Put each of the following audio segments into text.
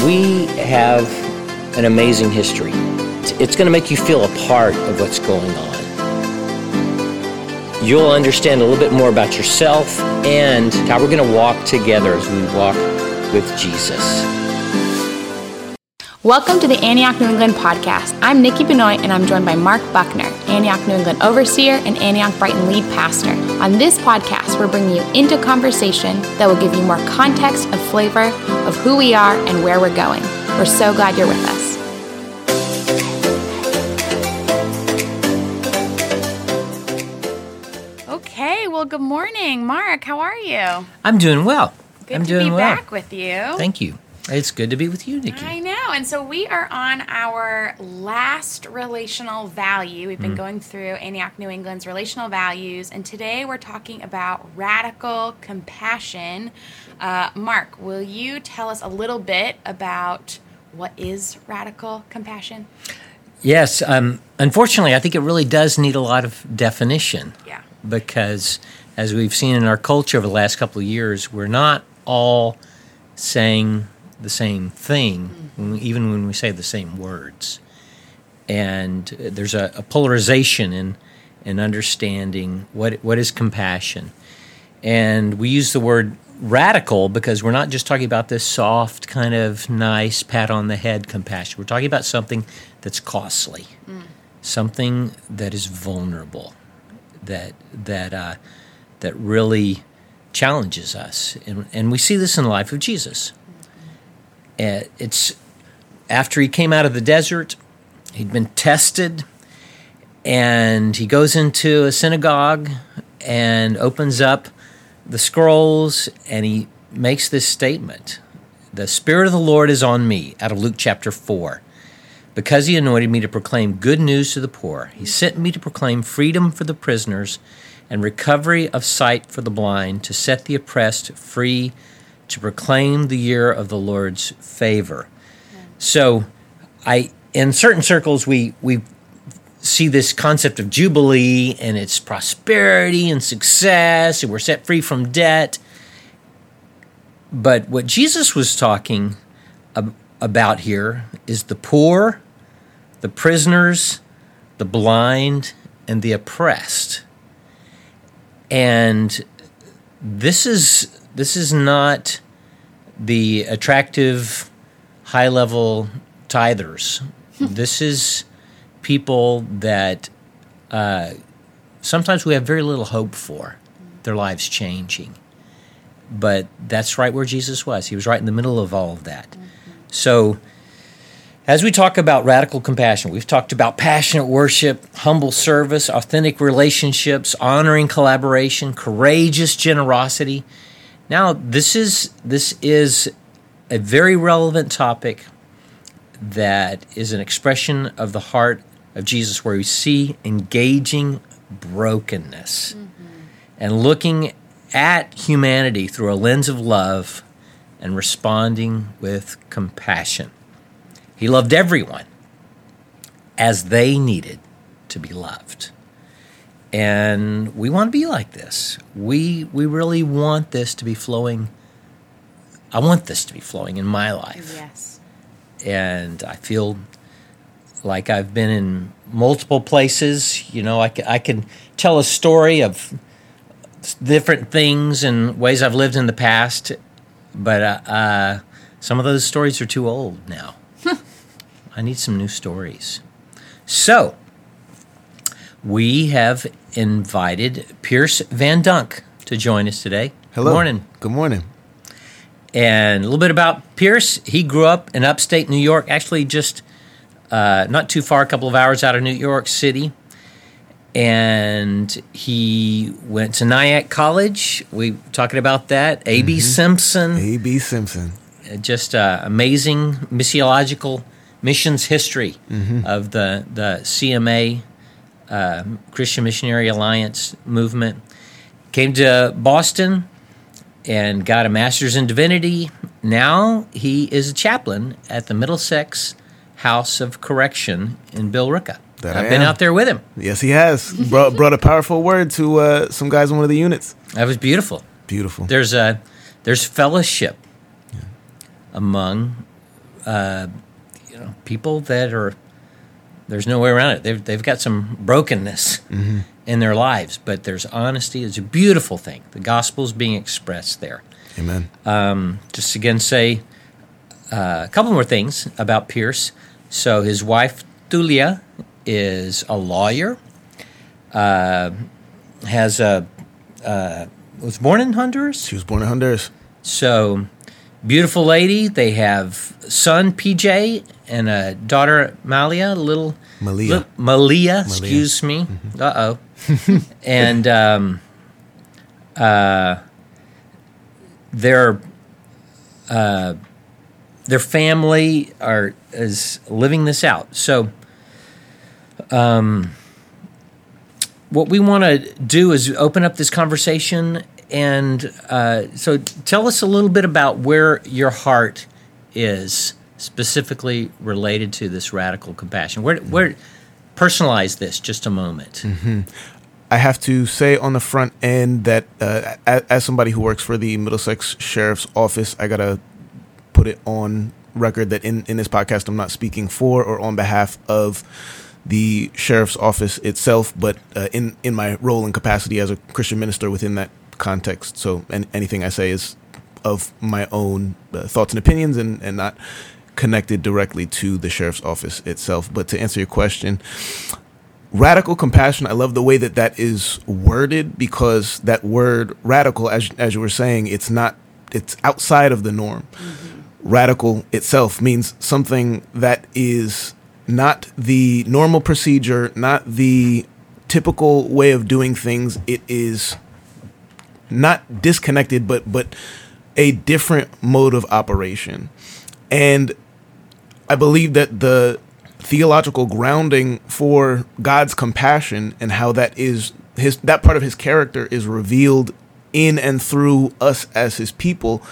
We have an amazing history. It's going to make you feel a part of what's going on. You'll understand a little bit more about yourself and how we're going to walk together as we walk with Jesus. Welcome to the Antioch New England podcast. I'm Nikki Benoit and I'm joined by Mark Buckner, Antioch New England overseer and Antioch Brighton lead pastor. On this podcast, we're bringing you into conversation that will give you more context and flavor of who we are and where we're going. We're so glad you're with us. Okay, well, good morning, Mark. How are you? I'm doing well. Good I'm to doing be well. back with you. Thank you. It's good to be with you, Nikki. I know. And so we are on our last relational value. We've Mm. been going through Antioch New England's relational values, and today we're talking about radical compassion. Uh, Mark, will you tell us a little bit about what is radical compassion? Yes. Um, unfortunately, I think it really does need a lot of definition. Yeah. because as we've seen in our culture over the last couple of years, we're not all saying the same thing, even when we say the same words. And there's a, a polarization in, in understanding what, what is compassion. And we use the word radical because we're not just talking about this soft, kind of nice pat on the head compassion. We're talking about something that's costly, something that is vulnerable, that that uh, that really challenges us, and, and we see this in the life of Jesus. It's after he came out of the desert, he'd been tested, and he goes into a synagogue and opens up the scrolls, and he makes this statement: "The Spirit of the Lord is on me." Out of Luke chapter four because he anointed me to proclaim good news to the poor. He sent me to proclaim freedom for the prisoners and recovery of sight for the blind, to set the oppressed free, to proclaim the year of the Lord's favor. So, I in certain circles we we see this concept of jubilee and its prosperity and success, and we're set free from debt. But what Jesus was talking ab- about here is the poor, the prisoners, the blind, and the oppressed. And this is this is not the attractive high level tithers. this is people that uh, sometimes we have very little hope for their lives changing. But that's right where Jesus was. He was right in the middle of all of that. So, as we talk about radical compassion, we've talked about passionate worship, humble service, authentic relationships, honoring collaboration, courageous generosity. Now, this is this is a very relevant topic that is an expression of the heart of Jesus where we see engaging brokenness mm-hmm. and looking at humanity through a lens of love and responding with compassion. He loved everyone as they needed to be loved. And we want to be like this. We we really want this to be flowing I want this to be flowing in my life. Yes. And I feel like I've been in multiple places. You know, I, I can tell a story of different things and ways I've lived in the past, but uh, uh, some of those stories are too old now. I need some new stories. So, we have invited Pierce Van Dunk to join us today. Hello. Good morning. Good morning. And a little bit about Pierce. He grew up in upstate New York, actually just uh, not too far, a couple of hours out of New York City. And he went to Nyack College. We talking about that. A.B. Simpson, A.B. Simpson. just uh, amazing missiological missions history of the the CMA uh, Christian Missionary Alliance movement. Came to Boston and got a master's in divinity. Now he is a chaplain at the Middlesex House of Correction in Billerica. That I've been out there with him. Yes, he has brought, brought a powerful word to uh, some guys in one of the units. That was beautiful. Beautiful. There's a there's fellowship among uh, you know people that are there's no way around it. They've they've got some brokenness in their lives, but there's honesty. It's a beautiful thing. The gospel's being expressed there. Amen. Just again say uh, a couple more things about Pierce. So his wife Thulia is a lawyer. Uh, has a uh, was born in Honduras. she was born in Honduras. So, beautiful lady. They have son PJ and a daughter Malia, little Malia. li- Malia, excuse me. Uh oh. and um, uh, their uh, their family are is living this out. So, um, what we want to do is open up this conversation and uh, so tell us a little bit about where your heart is specifically related to this radical compassion. Where, where personalize this just a moment. I have to say on the front end that uh, as, as somebody who works for the Middlesex Sheriff's Office, I gotta put it on record that in, in this podcast, I'm not speaking for or on behalf of the sheriff's office itself, but uh, in in my role and capacity as a Christian minister within that context. So, an anything I say is of my own uh, thoughts and opinions, and and not connected directly to the sheriff's office itself. But to answer your question, radical compassion i love the way that that is worded because that word radical as as you were saying it's not it's outside of the norm radical itself means something that is not the normal procedure not the typical way of doing things it is not disconnected but but a different mode of operation. And I believe that the theological grounding for God's compassion and how that is his that part of his character is revealed in and through us as his people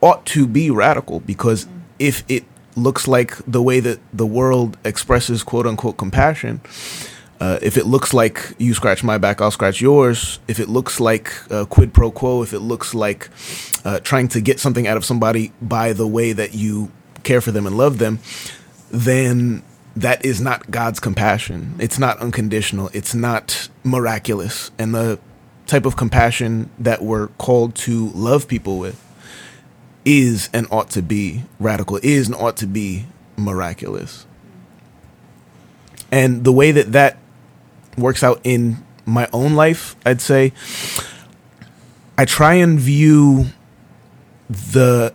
ought to be radical because if it looks like the way that the world expresses quote unquote compassion uh, if it looks like you scratch my back, I'll scratch yours. If it looks like uh, quid pro quo, if it looks like uh, trying to get something out of somebody by the way that you care for them and love them, then that is not God's compassion. It's not unconditional. It's not miraculous. And the type of compassion that we're called to love people with is and ought to be radical, is and ought to be miraculous. And the way that that works out in my own life, I'd say I try and view the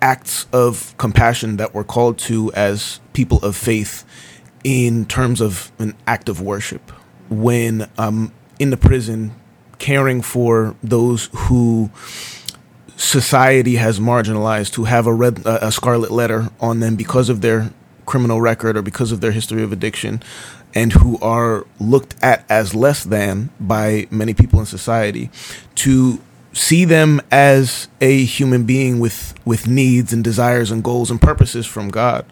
acts of compassion that we're called to as people of faith in terms of an act of worship. When I'm in the prison caring for those who society has marginalized, who have a red a scarlet letter on them because of their criminal record or because of their history of addiction and who are looked at as less than by many people in society to see them as a human being with with needs and desires and goals and purposes from God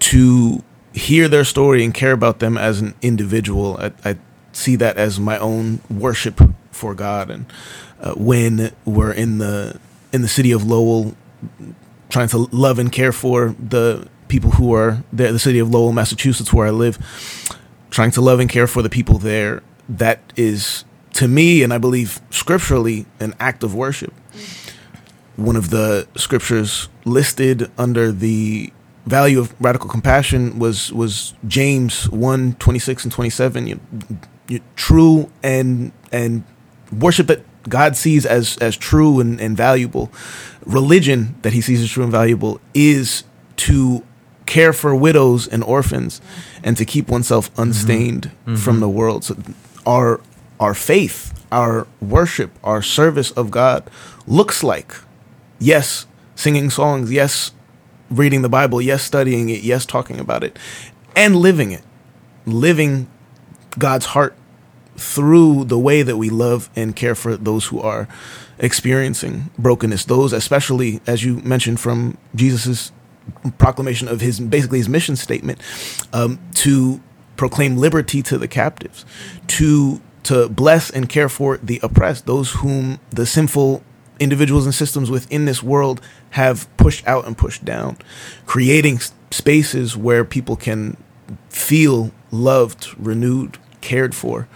to hear their story and care about them as an individual. I, I see that as my own worship for God. And uh, when we're in the in the city of Lowell trying to love and care for the people who are there the city of Lowell Massachusetts where I live trying to love and care for the people there that is to me and I believe scripturally an act of worship. Mm. One of the scriptures listed under the value of radical compassion was was James 1 26 and 27 you, you, true and and worship that God sees as as true and, and valuable. Religion that he sees as true and valuable is to care for widows and orphans and to keep oneself mm-hmm. unstained mm-hmm. from the world. So our our faith our worship our service of God looks like yes singing songs yes reading the bible yes studying it yes talking about it and living it living God's heart through the way that we love and care for those who are experiencing brokenness those especially as you mentioned from Jesus's proclamation of his basically his mission statement um, to proclaim liberty to the captives to to bless and care for the oppressed those whom the sinful individuals and systems within this world have pushed out and pushed down, creating spaces where people can feel loved, renewed, cared for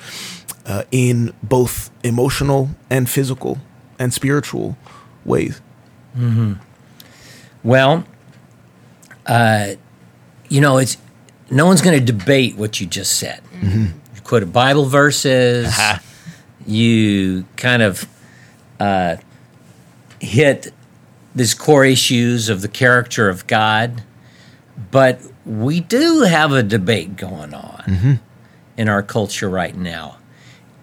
uh, in both emotional and physical and spiritual ways. Well, uh, you know, it's no one's going to debate what you just said. You quoted Bible verses. you kind of uh, hit these core issues of the character of God, but we do have a debate going on in our culture right now,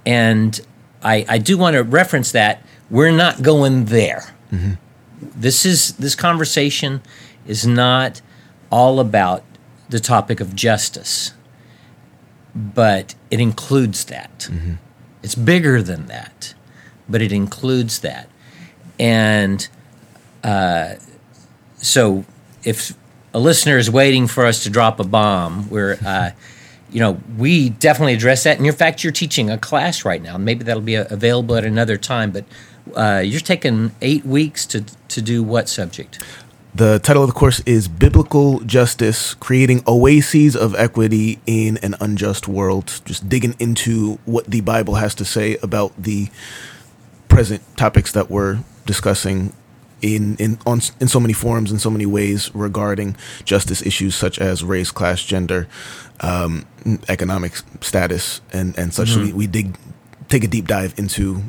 and I, I do want to reference that. We're not going there. This is this conversation is not all about the topic of justice but it includes that. It's bigger than that but it includes that. And uh, so if a listener is waiting for us to drop a bomb where uh, you know we definitely address that. And in fact you're teaching a class right now. Maybe that'll be uh, available at another time but uh, you're taking eight weeks to to do what subject The title of the course is Biblical Justice Creating Oases of Equity in an Unjust World. Just digging into what the Bible has to say about the present topics that we're discussing in in on in so many forums in so many ways regarding justice issues such as race, class, gender, um, economic status, and and such. So we, we dig take a deep dive into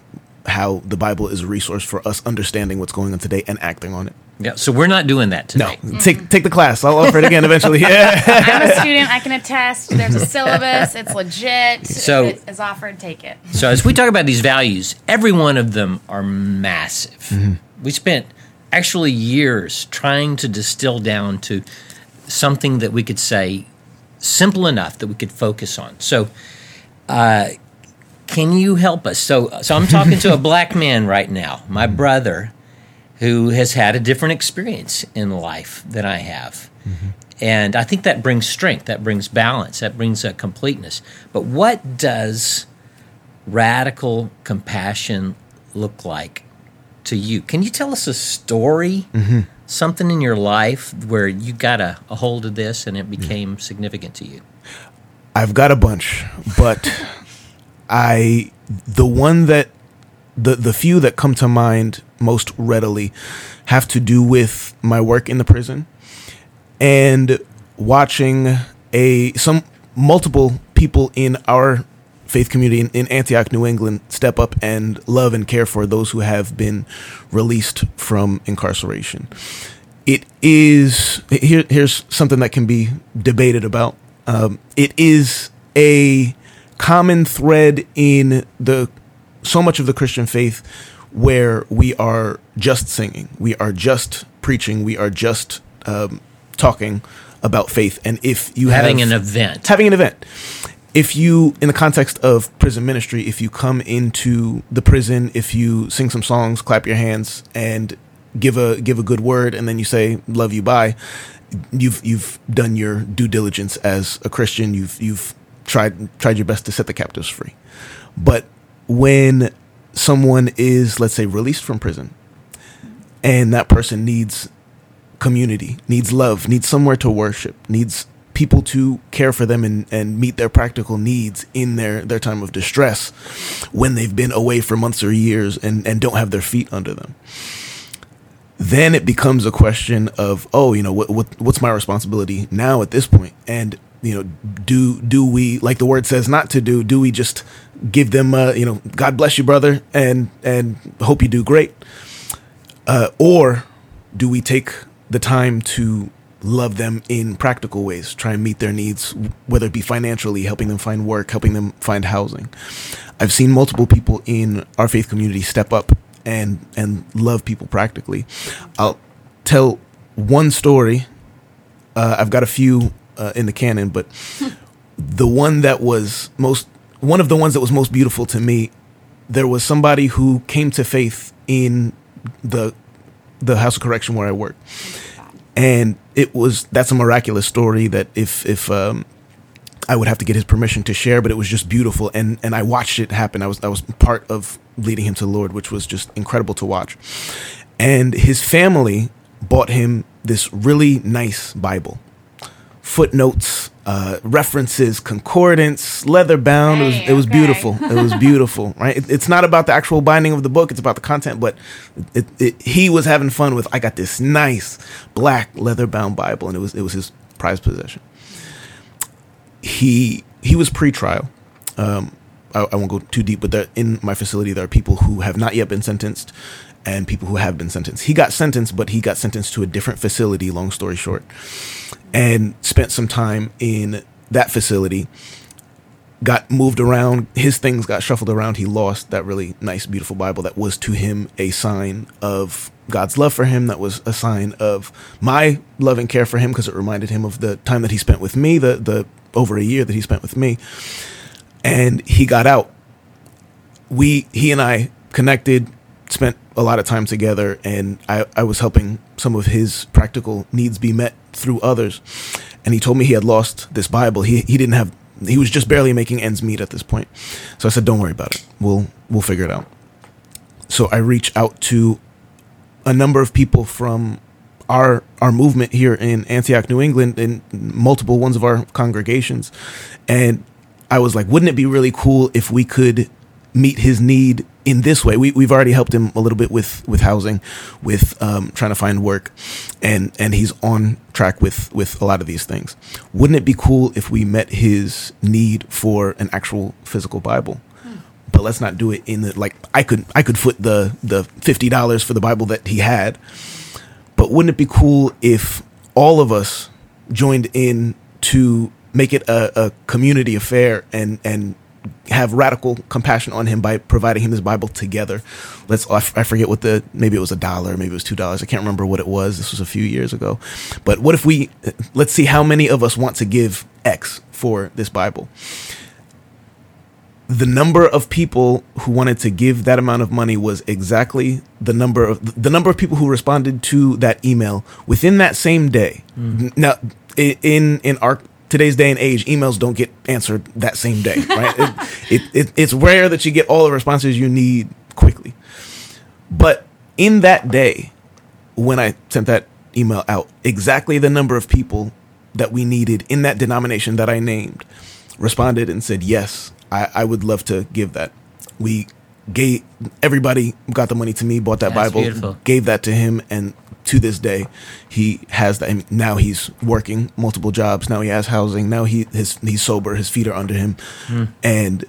how the Bible is a resource for us understanding what's going on today and acting on it. yeah so we're not doing that No, today take take the class. I'll offer it again eventually. Yeah. I'm a student. I can attest. There's a syllabus. It's legit. So- if it is offered, take it. So as we talk about these values, every one of them are massive. We spent actually years trying to distill down to something that we could say simple enough that we could focus on. So, uh, can you help us? So, so I'm talking to a black man right now, my brother, who has had a different experience in life than I have. Mm-hmm. And I think that brings strength, that brings balance, that brings a completeness. But what does radical compassion look like to you? Can you tell us a story, mm-hmm. something in your life where you got a, a hold of this and it mm-hmm. became significant to you? I've got a bunch, but I the one that the the few that come to mind most readily have to do with my work in the prison and watching a some multiple people in our faith community in, in Antioch, New England, step up and love and care for those who have been released from incarceration. It is here. Here's something that can be debated about. Um, it is a common thread in the so much of the Christian faith where we are just singing, we are just preaching, we are just um, talking about faith. And if you Having have, an event. having an event. If you, in the context of prison ministry, if you come into the prison, if you sing some songs, clap your hands, and give a give a good word, and then you say "love you, bye," you've you've done your due diligence as a Christian. You've you've tried tried your best to set the captives free. But when someone is, let's say, released from prison, and that person needs community, needs love, needs somewhere to worship, needs people to care for them and, and meet their practical needs in their, their time of distress when they've been away for months or years and, and don't have their feet under them. Then it becomes a question of, oh, you know, what, what what's my responsibility now at this point? And you know, do do we like the word says not to do? Do we just give them, uh, you know, God bless you, brother, and and hope you do great, uh, or do we take the time to love them in practical ways, try and meet their needs, whether it be financially, helping them find work, helping them find housing. I've seen multiple people in our faith community step up and and love people practically. I'll tell one story. Uh, I've got a few uh, in the canon, but the one that was most one of the ones that was most beautiful to me, there was somebody who came to faith in the the house of correction where I work, and it was that's a miraculous story that if if um, I would have to get his permission to share, but it was just beautiful, and and I watched it happen. I was I was part of leading him to the Lord, which was just incredible to watch. And his family bought him this really nice Bible, footnotes, uh, references, concordance, leather bound. it was it was okay. beautiful. It was beautiful, right? It, it's not about the actual binding of the book; it's about the content. But it, it, he was having fun with. I got this nice black leather bound Bible, and it was it was his prized possession he he was pre-trial. Um, I, I won't go too deep, but there, in my facility there are people who have not yet been sentenced, and people who have been sentenced. He got sentenced, but he got sentenced to a different facility. Long story short, and spent some time in that facility. Got moved around. His things got shuffled around. He lost that really nice, beautiful Bible that was to him a sign of God's love for him. That was a sign of my love and care for him because it reminded him of the time that he spent with me, the the over a year that he spent with me. And he got out. We he and I connected, spent a lot of time together, and I, I was helping some of his practical needs be met through others. And he told me he had lost this Bible. He he didn't have he was just barely making ends meet at this point. So I said, Don't worry about it. We'll we'll figure it out. So I reach out to a number of people from our our movement here in Antioch, New England, and multiple ones of our congregations, and I was like, wouldn't it be really cool if we could meet his need in this way? We we've already helped him a little bit with with housing, with um, trying to find work, and and he's on track with with a lot of these things. Wouldn't it be cool if we met his need for an actual physical Bible? but let's not do it in the like I could I could foot the the fifty dollars for the Bible that he had. But wouldn't it be cool if all of us joined in to make it a, a community affair and and have radical compassion on him by providing him this Bible together. Let's I f- I forget what the maybe it was a dollar, maybe it was two dollars. I can't remember what it was. This was a few years ago. But what if we let's see how many of us want to give X for this Bible the number of people who wanted to give that amount of money was exactly the number of the number of people who responded to that email within that same day. Mm. N- Now, in in our today's day and age, emails don't get answered that same day, right? it, it, it, it's rare that you get all the responses you need quickly. But in that day, when I sent that email out, exactly the number of people that we needed in that denomination that I named responded and said, Yes, I, I would love to give that. We gave everybody got the money to me, bought that That's Bible, beautiful. gave that to him, and to this day, he has that. Now he's working multiple jobs. Now he has housing. Now he his he's sober. His feet are under him, and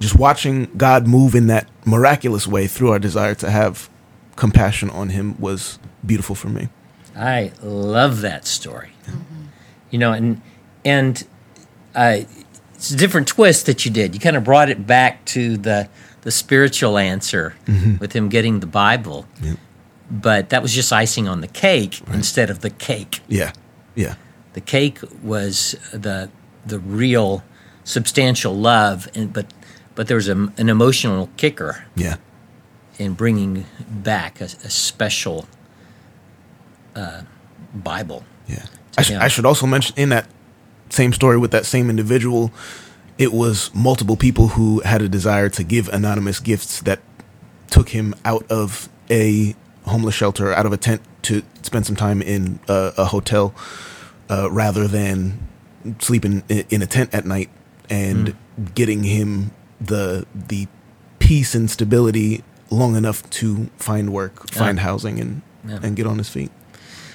just watching God move in that miraculous way through our desire to have compassion on him was beautiful for me. I love that story. You know, and and uh, it's a different twist that you did. You kind of brought it back to the the spiritual answer with him getting the Bible, but that was just icing on the cake instead of the cake. Yeah, yeah, The cake was the the real substantial love, and but but there was a, an emotional kicker yeah, in bringing back a, a special uh, Bible. yeah. I, sh- I should also mention in that same story with that same individual, it was multiple people who had a desire to give anonymous gifts that took him out of a homeless shelter, out of a tent to spend some time in a, a hotel, uh, rather than sleeping in, in a tent at night and mm. getting him the the peace and stability long enough to find work, find housing, and Yeah. and get on his feet.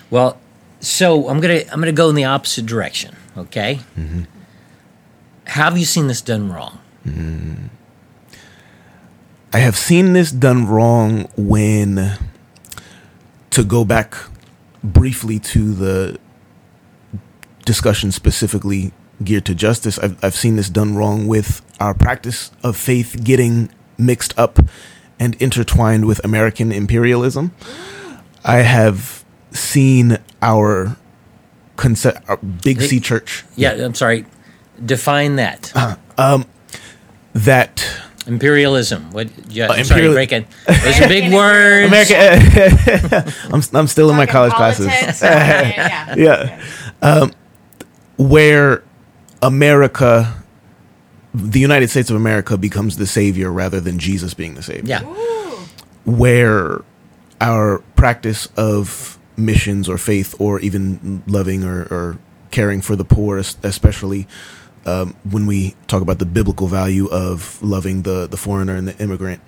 Well, so I'm gonna I'm gonna go in the opposite direction. Okay. How have you seen this done wrong? Mm. I have seen this done wrong when to go back briefly to the discussion specifically geared to justice. I've, I've seen this done wrong with our practice of faith getting mixed up and intertwined with American imperialism. I have seen our, our Big C church Yeah, I'm sorry. Define that. Uh-huh. Um, that Imperialism. What? Yeah, Uh, I'm sorry, imperial- break it. Those are big words. America. I'm, I'm still in my college Talking classes. yeah, yeah. yeah. Um, where America, the United States of America, becomes the savior rather than Jesus being the savior. Yeah. Where our practice of missions or faith or even loving or, or caring for the poor, es- especially um, when we talk about the biblical value of loving the, the foreigner and the immigrant,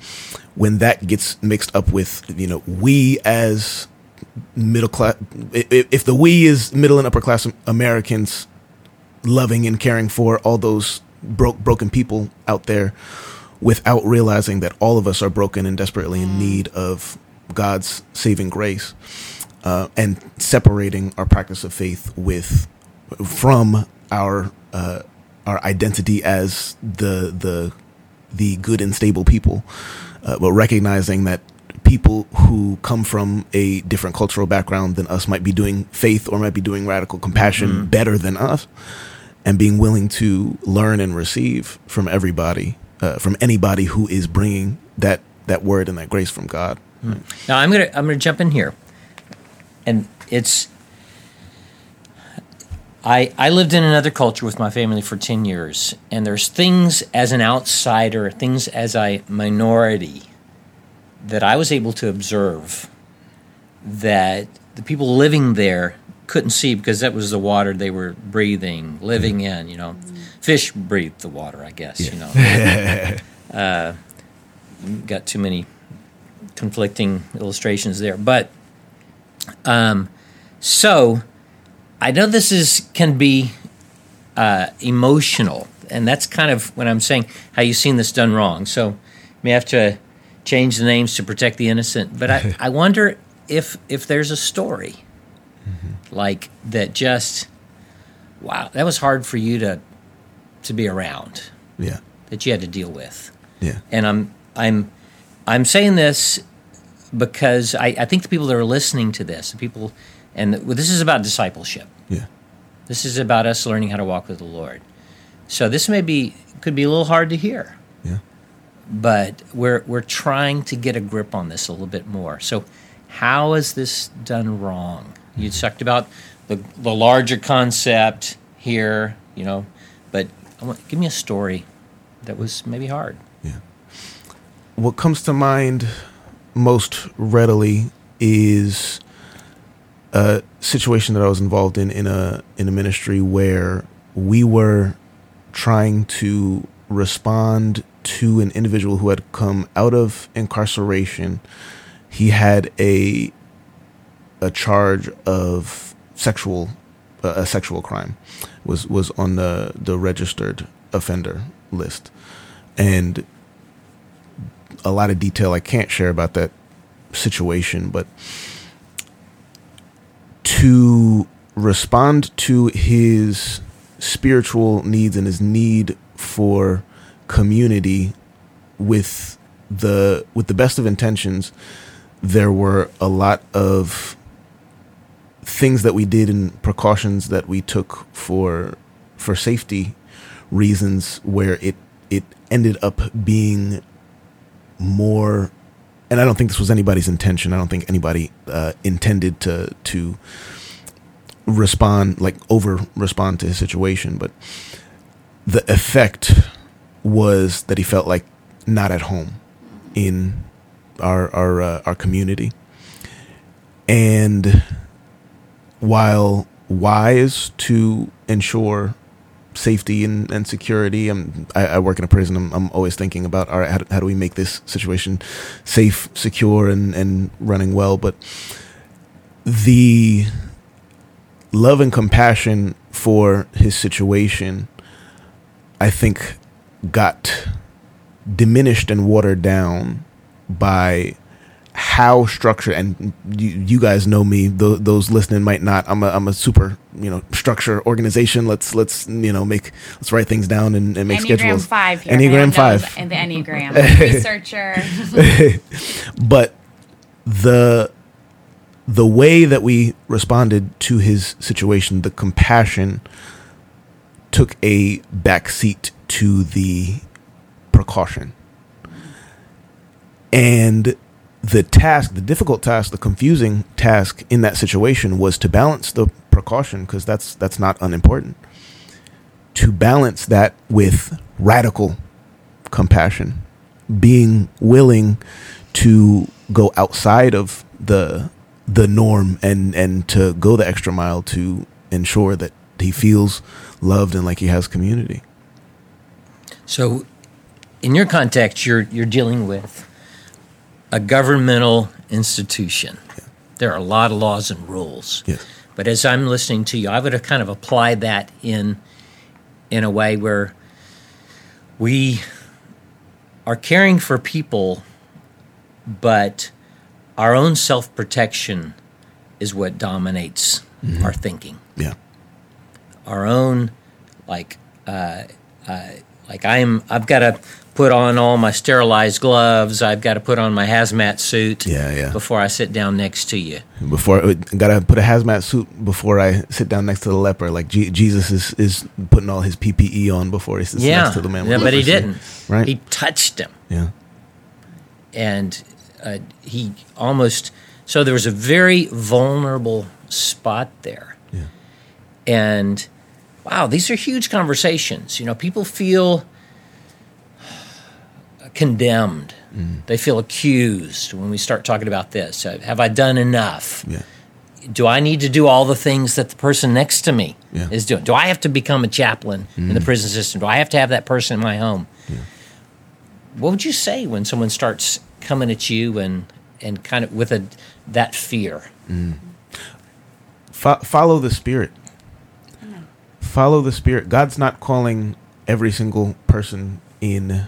when that gets mixed up with, you know, we as middle class, if, the we is middle and upper class Americans loving and caring for all those broke broken people out there without realizing that all of us are broken and desperately in need of God's saving grace uh, and separating our practice of faith with from our uh, our identity as the the the good and stable people, uh, but recognizing that people who come from a different cultural background than us might be doing faith or might be doing radical compassion better than us, and being willing to learn and receive from everybody, uh, from anybody who is bringing that that word and that grace from God. Now I'm gonna I'm gonna jump in here, and it's I I lived in another culture with my family for ten years, and there's things as an outsider, things as a minority, that I was able to observe that the people living there couldn't see because that was the water they were breathing, living in. You know, fish breathe the water, I guess. You know, uh, got too many conflicting illustrations there. But um, so I know this is can be uh, emotional, and that's kind of when I'm saying how you've seen this done wrong. So you may have to change the names to protect the innocent. But I, I wonder if if there's a story like that just wow that was hard for you to to be around Yeah, that you had to deal with yeah, and I'm I'm I'm saying this because I, I think the people that are listening to this, the people, and well, this is about discipleship. yeah, This is about us learning how to walk with the Lord. So this may be could be a little hard to hear, yeah. but we're we're trying to get a grip on this a little bit more. So how is this done wrong? You mm-hmm. talked about the the larger concept here, you know, but I want, give me a story that was maybe hard. Yeah. what comes to mind most readily is a situation that I was involved in in a in a ministry where we were trying to respond to an individual who had come out of incarceration. He had a a charge of sexual uh, a sexual crime was was on the the registered offender list and a lot of detail I can't share about that situation, but to respond to his spiritual needs and his need for community with the with the best of intentions, there were a lot of things that we did and precautions that we took for for safety reasons where it it ended up being more and I don't think this was anybody's intention. I don't think anybody uh, intended to to respond like over respond to his situation, but the effect was that he felt like not at home in our our uh, our community, and while wise to ensure safety and, and security. I'm, I, I work in a prison. I'm, I'm always thinking about, all right, how do, how do we make this situation safe, secure, and, and running well? But the love and compassion for his situation, I think, got diminished and watered down by how structured and you, you guys know me th- those listening might not i'm a, I'm a super you know structure organization let's let's you know make let's write things down and, and make Enneagram schedules five here. enneagram Amanda five And the Enneagram researcher. but the the way that we responded to his situation the compassion took a back seat to the precaution and the task the difficult task the confusing task in that situation was to balance the precaution because that's that's not unimportant to balance that with radical compassion, being willing to go outside of the the norm and and to go the extra mile to ensure that he feels loved and like he has community. So, in your context, you're you're dealing with a governmental institution. There are a lot of laws and rules. Yes. But as I'm listening to you, I would have kind of applied that in in a way where we are caring for people, but our own self protection is what dominates our thinking. Yeah. Our own, like, uh, uh, like I'm, I've got to put on all my sterilized gloves. I've got to put on my hazmat suit. Yeah, yeah. Before I sit down next to you. Before I gotta put a hazmat suit before I sit down next to the leper. Like G- Jesus is, is putting all his PPE on before he sits yeah, next to the man. with yeah, but he didn't. Right. He touched him. yeah. and uh, he almost so there was a very vulnerable spot there Yeah. and wow these are huge conversations you know people feel condemned. Mm-hmm. they feel accused when we start talking about this. Uh, have i done enough? Yeah. do i need to do all the things that the person next to me Yeah. Is doing? Do i have to become a chaplain in the prison system? Do i have to have that person in my home? What would you say when someone starts coming at you and and kind of with a that fear? Fo- follow the spirit. Follow the spirit. God's not calling every single person in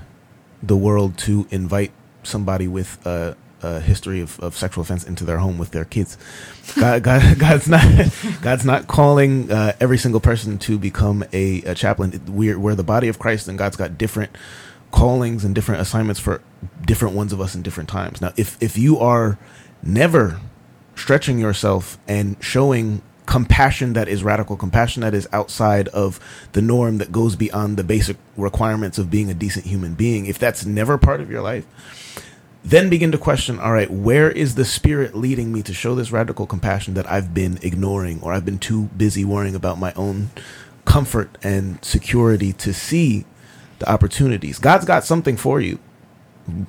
the world to invite somebody with a, a history of, of sexual offense into their home with their kids. God, God, God's not God's not calling uh, every single person to become a, a chaplain. We're we're the body of Christ, and God's got different callings and different assignments for different ones of us in different times. Now, if if you are never stretching yourself and showing compassion that is radical compassion that is outside of the norm that goes beyond the basic requirements of being a decent human being. If that's never part of your life then begin to question all right where is the spirit leading me to show this radical compassion that i've been ignoring or i've been too busy worrying about my own comfort and security to see the opportunities? God's got something for you.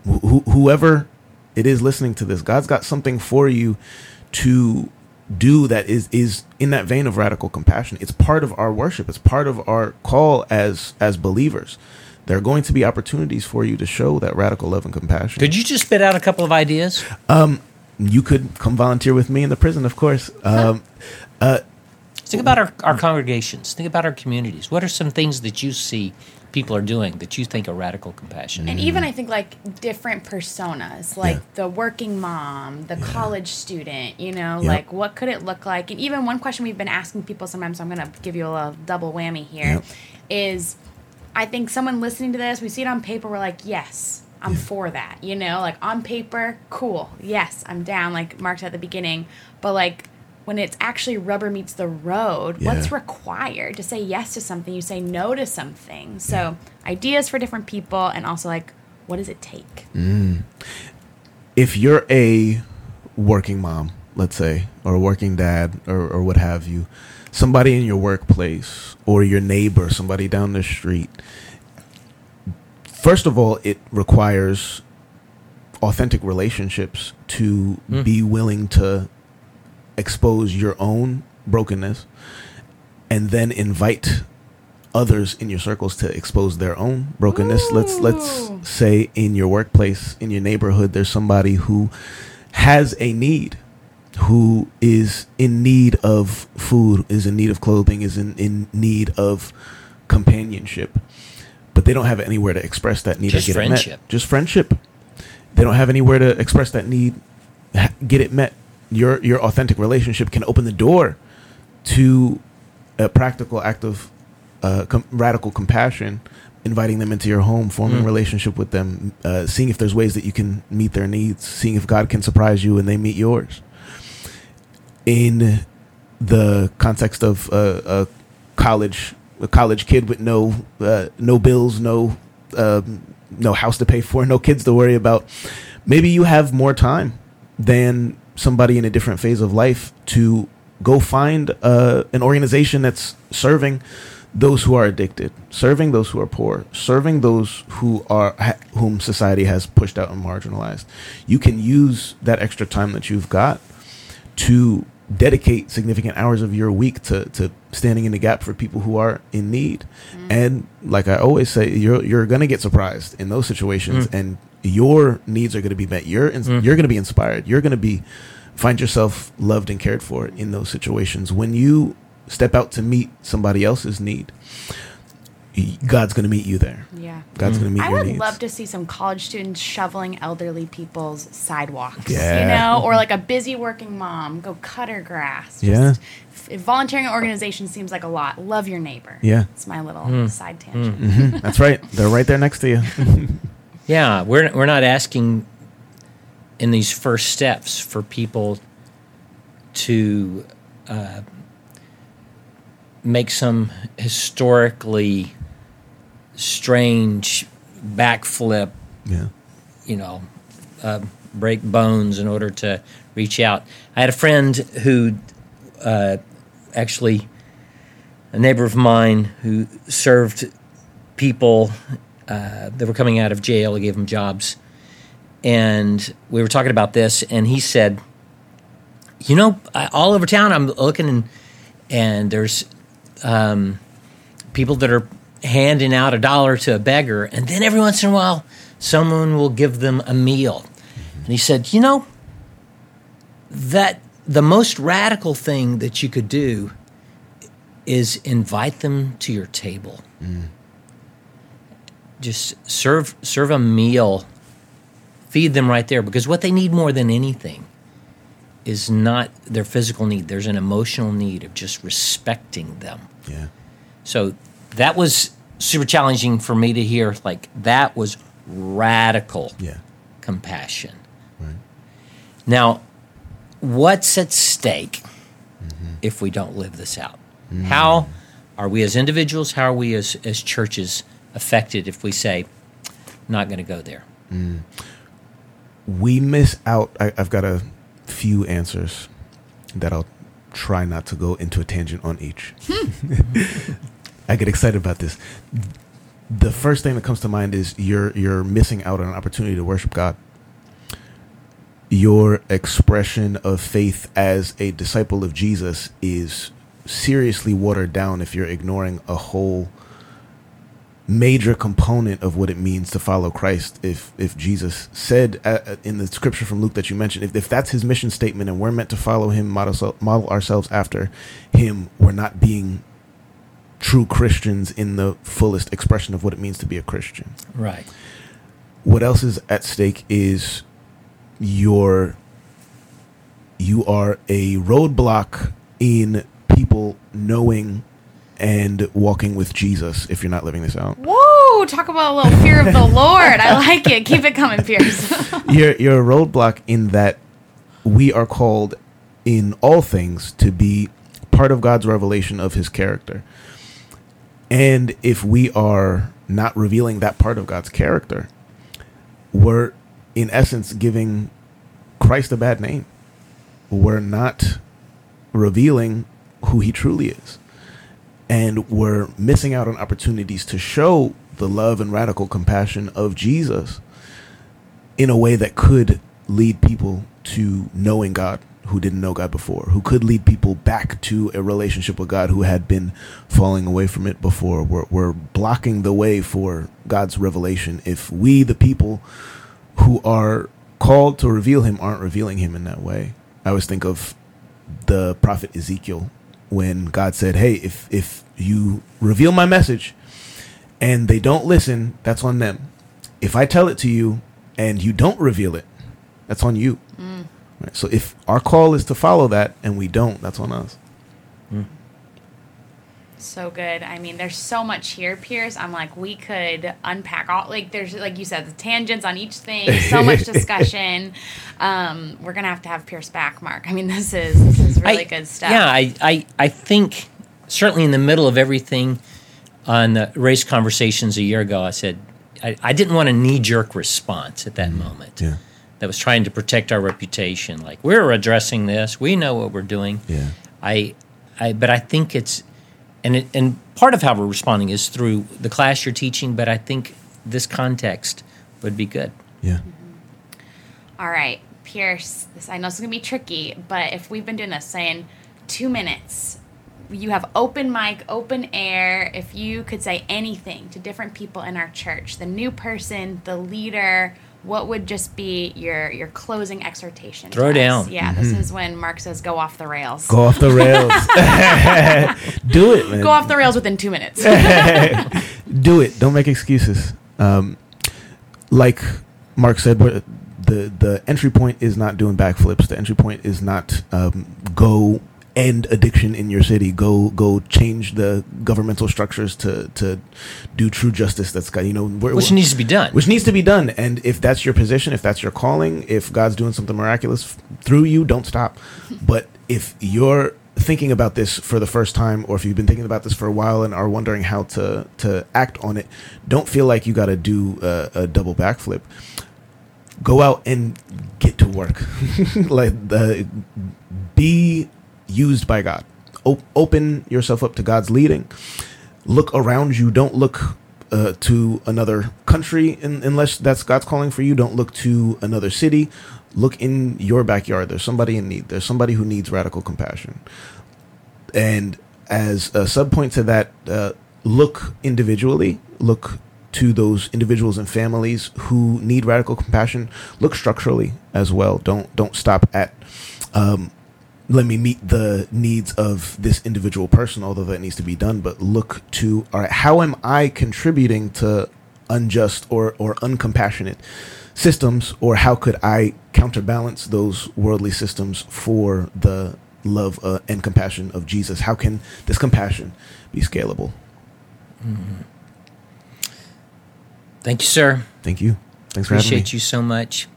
Wh- wh- whoever it is listening to this god's got something for you to do that is is in that vein of radical compassion. It's part of our worship. It's part of our call as as believers. There are going to be opportunities for you to show that radical love and compassion. Could you just spit out a couple of ideas? Um, you could come volunteer with me in the prison of course. Um, think about our, our congregations. Think about our communities. What are some things that you see people are doing that you think are radical compassion And even I think like different personas, like Yeah. the working mom, the college student, you know, Yep. like what could it look like? And even one question we've been asking people sometimes, so I'm going to give you a little double whammy here, is Yep. I think someone listening to this, we see it on paper, we're like, yes, I'm for that, you know, like on paper, cool, yes, I'm down, like Mark said at the beginning, but like when it's actually rubber meets the road, what's required to say yes to something? You say no to something. So ideas for different people, and also like, what does it take? Mm. if you're a working mom, let's say, or a working dad, or, or what have you, somebody in your workplace or your neighbor, somebody down the street, first of all, it requires authentic relationships to hmm. be willing to expose your own brokenness and then invite others in your circles to expose their own brokenness. Let's let's say in your workplace, in your neighborhood, there's somebody who has a need, who is in need of food, is in need of clothing, is in, in need of companionship, but they don't have anywhere to express that need Just or get friendship. it met. Just friendship. They don't have anywhere to express that need, get it met. Your your authentic relationship can open the door to a practical act of uh, com- radical compassion, inviting them into your home, forming a relationship with them, uh, seeing if there's ways that you can meet their needs, seeing if God can surprise you and they meet yours. In the context of uh, a college, a college kid with no uh, no bills, no um, no house to pay for, no kids to worry about, maybe you have more time than somebody in a different phase of life to go find uh, an organization that's serving those who are addicted, serving those who are poor, serving those who are ha- whom society has pushed out and marginalized. You can use that extra time that you've got to dedicate significant hours of your week to, to standing in the gap for people who are in need. And like I always say, you're you're gonna get surprised in those situations, and your needs are gonna be met. You're ins- you're gonna be inspired. You're gonna be find yourself loved and cared for in those situations when you step out to meet somebody else's need. God's gonna meet you there. Yeah. God's gonna meet you. I your would needs. love to see some college students shoveling elderly people's sidewalks. Yeah. You know, or like a busy working mom go cut her grass. Yeah. f- volunteering at organizations seems like a lot. Love your neighbor. Yeah. It's my little Hmm. side tangent. Mhm. That's right. They're right there next to you. Yeah, we're we're not asking in these first steps for people to uh, make some historically strange backflip, yeah. you know, uh, break bones in order to reach out. I had a friend who uh, actually a neighbor of mine who served people uh, that were coming out of jail. He gave them jobs, and we were talking about this, and he said, "You know, I- all over town, I'm looking, and and there's um, people that are handing out a dollar to a beggar, and then every once in a while, someone will give them a meal." And he said, "You know." That the most radical thing that you could do is invite them to your table. Just serve serve a meal, feed them right there because what they need more than anything is not their physical need. There's an emotional need of just respecting them. Yeah. So that was super challenging for me to hear. Like that was radical Yeah. compassion. Right. Now, what's at stake mm-hmm. if we don't live this out? Mm. How are we as individuals, how are we as, as churches affected if we say, not going to go there? Mm. we miss out. I, I've got a few answers that I'll try not to go into a tangent on each. Hmm. I get excited about this. The first thing that comes to mind is you're you're missing out on an opportunity to worship God. Your expression of faith as a disciple of Jesus is seriously watered down if you're ignoring a whole major component of what it means to follow Christ. If if Jesus said uh, uh, in the scripture from Luke that you mentioned, if, if that's his mission statement and we're meant to follow him, model, model ourselves after him, we're not being true Christians in the fullest expression of what it means to be a Christian. Right. What else is at stake is your you are a roadblock in people knowing and walking with Jesus if you're not living this out. Whoa, talk about a little fear of the Lord. I like it. Keep it coming, Pierce. you're you're a roadblock in that we are called in all things to be part of God's revelation of his character. And if we are not revealing that part of God's character, we're in essence giving Christ a bad name. We're not revealing who he truly is. And we're missing out on opportunities to show the love and radical compassion of Jesus in a way that could lead people to knowing God who didn't know God before, who could lead people back to a relationship with God who had been falling away from it before. We're, we're blocking the way for God's revelation if we, the people who are called to reveal Him, aren't revealing Him in that way. I always think of the prophet Ezekiel when God said, "Hey, if if you reveal my message and they don't listen, that's on them. If I tell it to you and you don't reveal it, that's on you." Mm. Right? So if our call is to follow that and we don't, that's on us. So good. I mean, there's so much here, Pierce. I'm like, we could unpack all like there's like you said, the tangents on each thing. So much discussion. Um, we're gonna have to have Pierce back, Mark. I mean, this is this is really I- good stuff. Yeah, I, I, I think certainly in the middle of everything on the race conversations a year ago, I said I, I didn't want a knee jerk response at that moment. Yeah. That was trying to protect our reputation. Like we're addressing this, we know what we're doing. Yeah. I, I, but I think it's and it, and part of how we're responding is through the class you're teaching, but I think this context would be good. Yeah. Mm-hmm. All right, Pierce. This I know this is gonna be tricky, but if we've been doing this, saying two minutes, you have open mic, open air. If you could say anything to different people in our church, the new person, the leader, what would just be your your closing exhortation? Throw to us? down. Yeah, this is when Mark says go off the rails. Go off the rails. Do it, man. Go off the rails within two minutes. do it. Don't make excuses. Um, like Mark said, we're- the the entry point is not doing backflips. The entry point is not um, go end addiction in your city. Go go change the governmental structures to to do true justice. That's got you know Which needs to be done. which needs to be done. And if that's your position, if that's your calling, if God's doing something miraculous through you, don't stop. But if you're thinking about this for the first time, or if you've been thinking about this for a while and are wondering how to to act on it, don't feel like you got to do a, a double backflip. Go out and get to work. like the be used by God. O- open yourself up to God's leading. Look around you. Don't look uh, to another country in, unless that's God's calling for you. Don't look to another city. Look in your backyard. There's somebody in need. There's somebody who needs radical compassion. And as a sub point to that, uh, look individually. Look to those individuals and families who need radical compassion. Look structurally as well. Don't don't stop at um, let me meet the needs of this individual person, although that needs to be done. But look to all right, how am I contributing to unjust or or uncompassionate systems, or how could I counterbalance those worldly systems for the love uh, and compassion of Jesus? How can this compassion be scalable? Thank you, sir. Thank you. Thanks for having me. Appreciate you so much.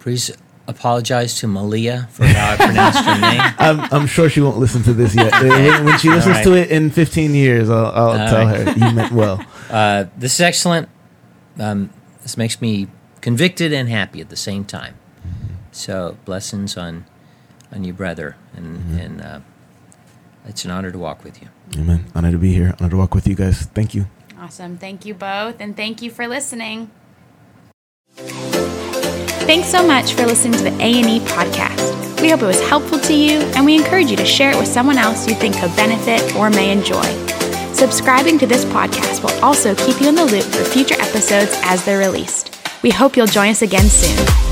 Please apologize to Malia for how I pronounced her name. I'm, I'm sure she won't listen to this yet. when, when she listens right. to it in 15 years, I'll, I'll tell right. her you meant well. Uh, this is excellent. Um, this makes me convicted and happy at the same time. So blessings on on you, brother, and Mm-hmm. and uh, it's an honor to walk with you. Amen. Honor to be here. Honor to walk with you guys. Thank you. Awesome. Thank you both, and thank you for listening. Thanks so much for listening to the A&E podcast. We hope it was helpful to you, and we encourage you to share it with someone else you think could benefit or may enjoy. Subscribing to this podcast will also keep you in the loop for future episodes as they're released. We hope you'll join us again soon.